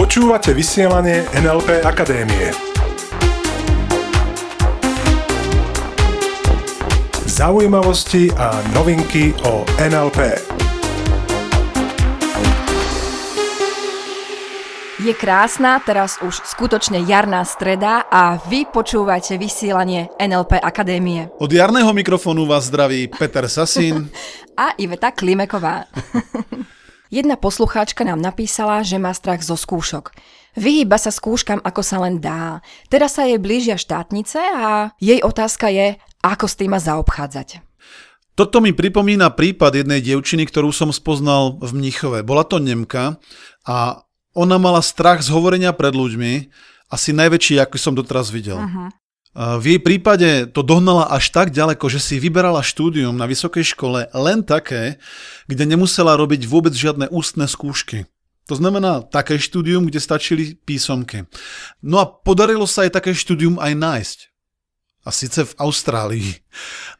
Počúvate vysielanie NLP Akadémie. Zaujímavosti a novinky o NLP. Je krásna, teraz už skutočne jarná streda a vy počúvate vysielanie NLP Akadémie. Od jarného mikrofónu vás zdraví Peter Sasín a Iveta Klimeková. Jedna poslucháčka nám napísala, že má strach zo skúšok. Vyhýba sa skúškam, ako sa len dá. Teraz sa jej blížia štátnice a jej otázka je, ako s tým má zaobchádzať. Toto mi pripomína prípad jednej dievčiny, ktorú som spoznal v Mnichove. Bola to Nemka a ona mala strach z hovorenia pred ľuďmi, asi najväčší, aký som doteraz videl. Uh-huh. V jej prípade to dohnala až tak ďaleko, že si vyberala štúdium na vysokej škole len také, kde nemusela robiť vôbec žiadne ústne skúšky. To znamená také štúdium, kde stačili písomky. No a podarilo sa aj také štúdium aj nájsť. A síce v Austrálii.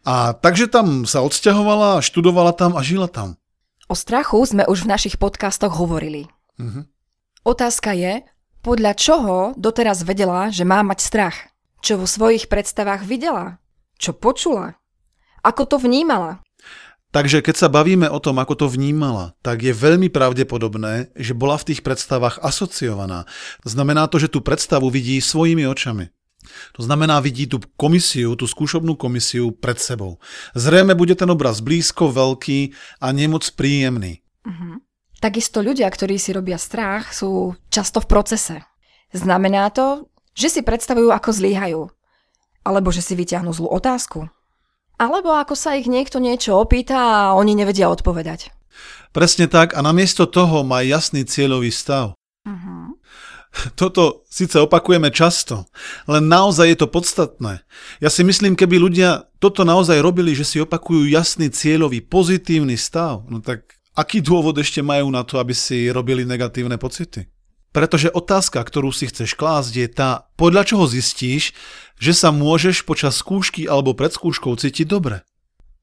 A takže tam sa odsťahovala, študovala tam a žila tam. O strachu sme už v našich podcastoch hovorili. Uh-huh. Otázka je, podľa čoho doteraz vedela, že má mať strach? Čo vo svojich predstavách videla? Čo počula? Ako to vnímala? Takže keď sa bavíme o tom, ako to vnímala, tak je veľmi pravdepodobné, že bola v tých predstavách asociovaná. Znamená to, že tú predstavu vidí svojimi očami. To znamená, vidí tú komisiu, tú skúšobnú komisiu pred sebou. Zrejme bude ten obraz blízko, veľký a nemoc príjemný. Uh-huh. Takisto ľudia, ktorí si robia strach, sú často v procese. Znamená to, že si predstavujú, ako zlíhajú. Alebo že si vyťahnú zlú otázku. Alebo ako sa ich niekto niečo opýta a oni nevedia odpovedať. Presne tak a namiesto toho má jasný cieľový stav. Uh-huh. Toto síce opakujeme často, len naozaj je to podstatné. Ja si myslím, keby ľudia toto naozaj robili, že si opakujú jasný cieľový pozitívny stav, no tak Aký dôvod ešte majú na to, aby si robili negatívne pocity? Pretože otázka, ktorú si chceš klásť, je tá, podľa čoho zistíš, že sa môžeš počas skúšky alebo pred skúškou cítiť dobre.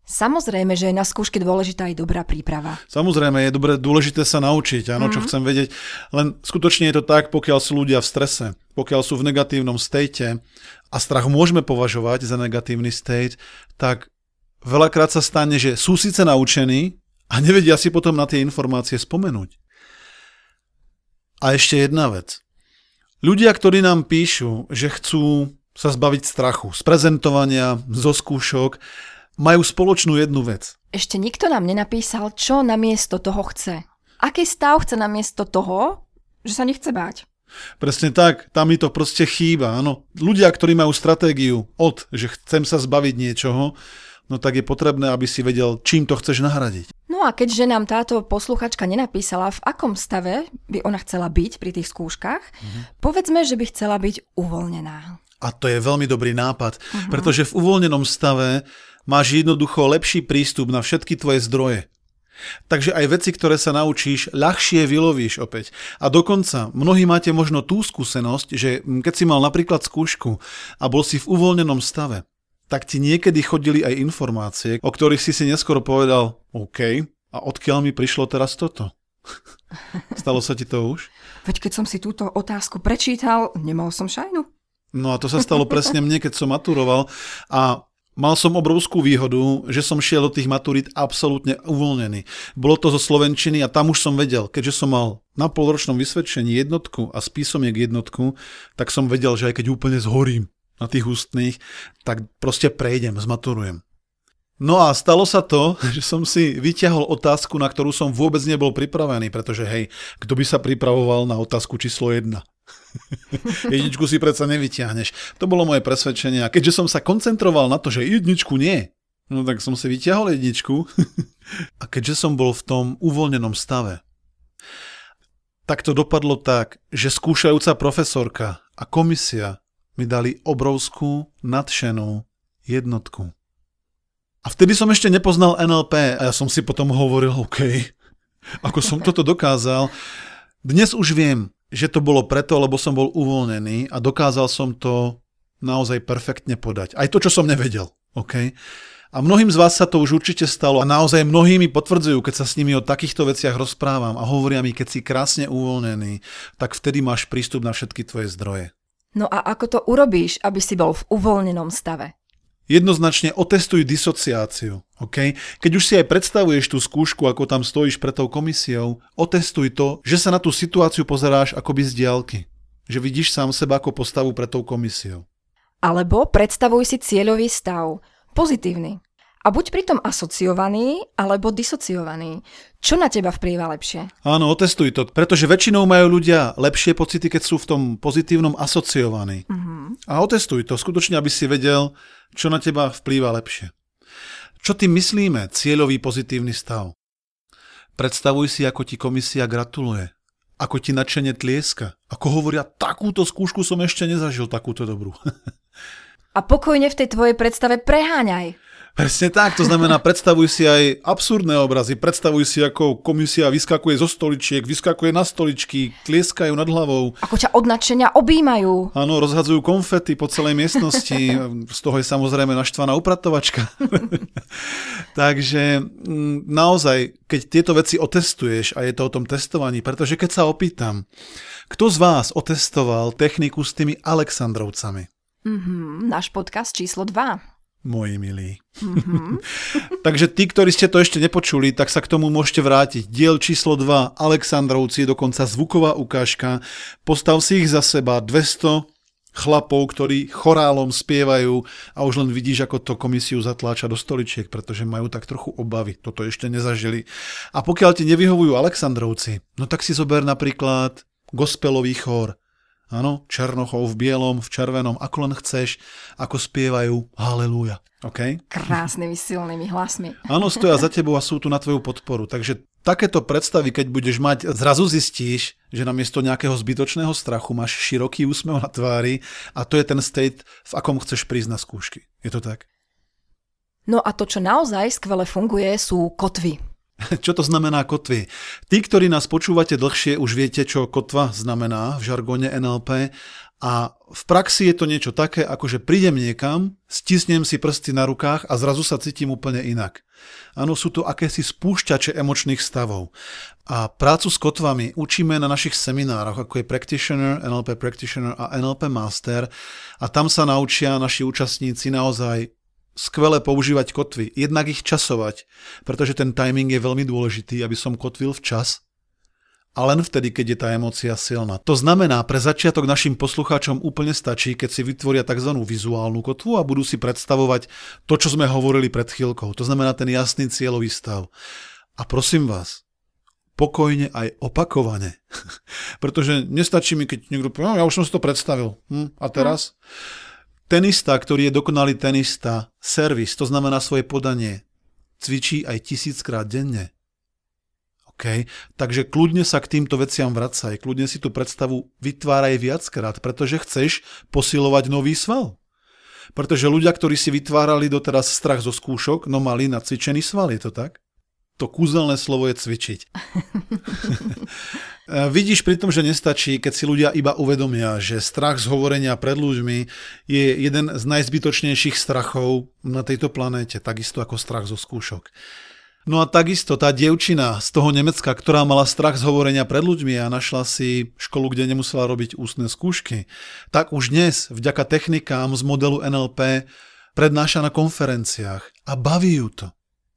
Samozrejme, že je na skúške dôležitá aj dobrá príprava. Samozrejme, je dobre, dôležité sa naučiť, áno, mm. čo mhm. chcem vedieť. Len skutočne je to tak, pokiaľ sú ľudia v strese, pokiaľ sú v negatívnom state a strach môžeme považovať za negatívny state, tak veľakrát sa stane, že sú síce naučení, a nevedia si potom na tie informácie spomenúť. A ešte jedna vec. Ľudia, ktorí nám píšu, že chcú sa zbaviť strachu z prezentovania, zo skúšok, majú spoločnú jednu vec. Ešte nikto nám nenapísal, čo namiesto toho chce. Aký stav chce namiesto toho, že sa nechce báť. Presne tak, tam mi to proste chýba. Áno. Ľudia, ktorí majú stratégiu od, že chcem sa zbaviť niečoho, no tak je potrebné, aby si vedel, čím to chceš nahradiť. No a keďže nám táto posluchačka nenapísala, v akom stave by ona chcela byť pri tých skúškach, uh-huh. povedzme, že by chcela byť uvoľnená. A to je veľmi dobrý nápad, uh-huh. pretože v uvoľnenom stave máš jednoducho lepší prístup na všetky tvoje zdroje. Takže aj veci, ktoré sa naučíš, ľahšie vylovíš opäť. A dokonca, mnohí máte možno tú skúsenosť, že keď si mal napríklad skúšku a bol si v uvoľnenom stave, tak ti niekedy chodili aj informácie, o ktorých si si neskoro povedal, OK, a odkiaľ mi prišlo teraz toto? Stalo sa ti to už? Veď keď som si túto otázku prečítal, nemal som šajnu. No a to sa stalo presne mne, keď som maturoval a Mal som obrovskú výhodu, že som šiel do tých maturít absolútne uvoľnený. Bolo to zo Slovenčiny a tam už som vedel, keďže som mal na polročnom vysvedčení jednotku a spísomiek jednotku, tak som vedel, že aj keď úplne zhorím, na tých ústnych, tak proste prejdem, zmaturujem. No a stalo sa to, že som si vyťahol otázku, na ktorú som vôbec nebol pripravený, pretože hej, kto by sa pripravoval na otázku číslo 1? jedničku si predsa nevyťahneš. To bolo moje presvedčenie a keďže som sa koncentroval na to, že jedničku nie, no tak som si vyťahol jedničku a keďže som bol v tom uvoľnenom stave, tak to dopadlo tak, že skúšajúca profesorka a komisia mi dali obrovskú, nadšenú jednotku. A vtedy som ešte nepoznal NLP a ja som si potom hovoril, OK, ako som toto dokázal. Dnes už viem, že to bolo preto, lebo som bol uvoľnený a dokázal som to naozaj perfektne podať. Aj to, čo som nevedel. OK? A mnohým z vás sa to už určite stalo a naozaj mnohí mi potvrdzujú, keď sa s nimi o takýchto veciach rozprávam a hovoria mi, keď si krásne uvoľnený, tak vtedy máš prístup na všetky tvoje zdroje. No a ako to urobíš, aby si bol v uvoľnenom stave? Jednoznačne otestuj disociáciu. Okay? Keď už si aj predstavuješ tú skúšku, ako tam stojíš pred tou komisiou, otestuj to, že sa na tú situáciu pozeráš akoby z diálky. Že vidíš sám seba ako postavu pred tou komisiou. Alebo predstavuj si cieľový stav, pozitívny. A buď pritom asociovaný alebo disociovaný. Čo na teba vplýva lepšie? Áno, otestuj to, pretože väčšinou majú ľudia lepšie pocity, keď sú v tom pozitívnom asociovaní. Uh-huh. A otestuj to, skutočne, aby si vedel, čo na teba vplýva lepšie. Čo ty myslíme, cieľový pozitívny stav? Predstavuj si, ako ti komisia gratuluje, ako ti nadšene tlieska, ako hovoria, takúto skúšku som ešte nezažil, takúto dobrú. A pokojne v tej tvojej predstave preháňaj. Presne tak, to znamená, predstavuj si aj absurdné obrazy, predstavuj si, ako komisia vyskakuje zo stoličiek, vyskakuje na stoličky, tlieskajú nad hlavou. Ako ťa od nadšenia objímajú. Áno, rozhadzujú konfety po celej miestnosti, z toho je samozrejme naštvaná upratovačka. Takže mm, naozaj, keď tieto veci otestuješ, a je to o tom testovaní, pretože keď sa opýtam, kto z vás otestoval techniku s tými Alexandrovcami? Mm-hmm, náš podcast číslo 2 moji milí. Mm-hmm. Takže tí, ktorí ste to ešte nepočuli, tak sa k tomu môžete vrátiť. Diel číslo 2, Aleksandrovci, dokonca zvuková ukážka. Postav si ich za seba, 200 chlapov, ktorí chorálom spievajú a už len vidíš, ako to komisiu zatláča do stoličiek, pretože majú tak trochu obavy. Toto ešte nezažili. A pokiaľ ti nevyhovujú Aleksandrovci, no tak si zober napríklad gospelový chór Áno, Černochov v bielom, v červenom, ako len chceš, ako spievajú Halelúja. Okay? Krásnymi silnými hlasmi. Áno, stoja za tebou a sú tu na tvoju podporu. Takže takéto predstavy, keď budeš mať, zrazu zistíš, že namiesto nejakého zbytočného strachu máš široký úsmev na tvári a to je ten state, v akom chceš prísť na skúšky. Je to tak? No a to, čo naozaj skvele funguje, sú kotvy. Čo to znamená kotvy? Tí, ktorí nás počúvate dlhšie, už viete, čo kotva znamená v žargone NLP a v praxi je to niečo také, ako že prídem niekam, stisnem si prsty na rukách a zrazu sa cítim úplne inak. Áno, sú to akési spúšťače emočných stavov. A prácu s kotvami učíme na našich seminároch, ako je Practitioner, NLP Practitioner a NLP Master a tam sa naučia naši účastníci naozaj skvele používať kotvy, jednak ich časovať, pretože ten timing je veľmi dôležitý, aby som kotvil včas a len vtedy, keď je tá emócia silná. To znamená, pre začiatok našim poslucháčom úplne stačí, keď si vytvoria tzv. vizuálnu kotvu a budú si predstavovať to, čo sme hovorili pred chvíľkou. To znamená ten jasný cieľový stav. A prosím vás, pokojne aj opakovane. Pretože nestačí mi, keď niekto povie, no, ja už som si to predstavil. Hm, a teraz? Hm Tenista, ktorý je dokonalý tenista, servis, to znamená svoje podanie, cvičí aj tisíckrát denne. OK? Takže kľudne sa k týmto veciam vracaj, kľudne si tú predstavu vytváraj viackrát, pretože chceš posilovať nový sval. Pretože ľudia, ktorí si vytvárali doteraz strach zo skúšok, no mali nacvičený sval, je to tak? To kúzelné slovo je cvičiť. E, vidíš pri tom, že nestačí, keď si ľudia iba uvedomia, že strach z hovorenia pred ľuďmi je jeden z najzbytočnejších strachov na tejto planéte, takisto ako strach zo skúšok. No a takisto tá dievčina z toho Nemecka, ktorá mala strach z hovorenia pred ľuďmi a našla si školu, kde nemusela robiť ústne skúšky, tak už dnes, vďaka technikám z modelu NLP, prednáša na konferenciách a baví ju to.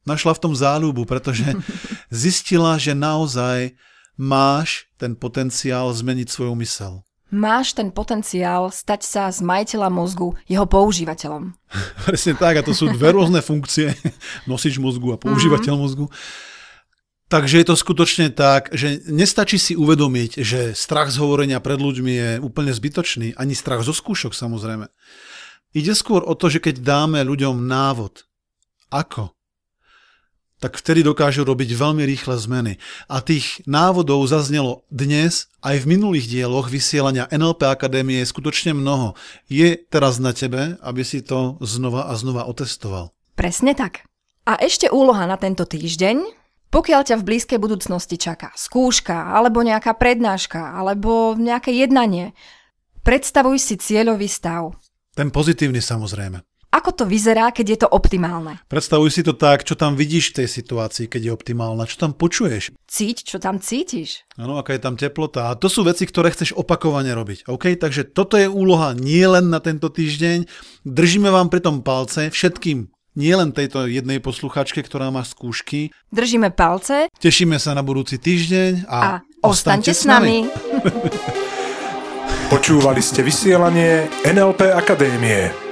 Našla v tom záľubu, pretože zistila, že naozaj máš ten potenciál zmeniť svoju mysel. Máš ten potenciál stať sa z majiteľa mozgu jeho používateľom. Presne tak, a to sú dve rôzne funkcie, nosič mozgu a používateľ mm-hmm. mozgu. Takže je to skutočne tak, že nestačí si uvedomiť, že strach z hovorenia pred ľuďmi je úplne zbytočný, ani strach zo skúšok samozrejme. Ide skôr o to, že keď dáme ľuďom návod, ako tak vtedy dokážu robiť veľmi rýchle zmeny. A tých návodov zaznelo dnes aj v minulých dieloch vysielania NLP Akadémie je skutočne mnoho. Je teraz na tebe, aby si to znova a znova otestoval. Presne tak. A ešte úloha na tento týždeň. Pokiaľ ťa v blízkej budúcnosti čaká skúška, alebo nejaká prednáška, alebo nejaké jednanie, predstavuj si cieľový stav. Ten pozitívny samozrejme. Ako to vyzerá, keď je to optimálne. Predstavuj si to tak, čo tam vidíš v tej situácii, keď je optimálna, čo tam počuješ. Cíť, čo tam cítiš. Áno, aká je tam teplota. A to sú veci, ktoré chceš opakovane robiť. OK? Takže toto je úloha nie len na tento týždeň. Držíme vám pri tom palce všetkým nie len tejto jednej posluchačke, ktorá má skúšky. Držíme palce. Tešíme sa na budúci týždeň a, A ostaňte s nami. Počúvali ste vysielanie NLP Akadémie.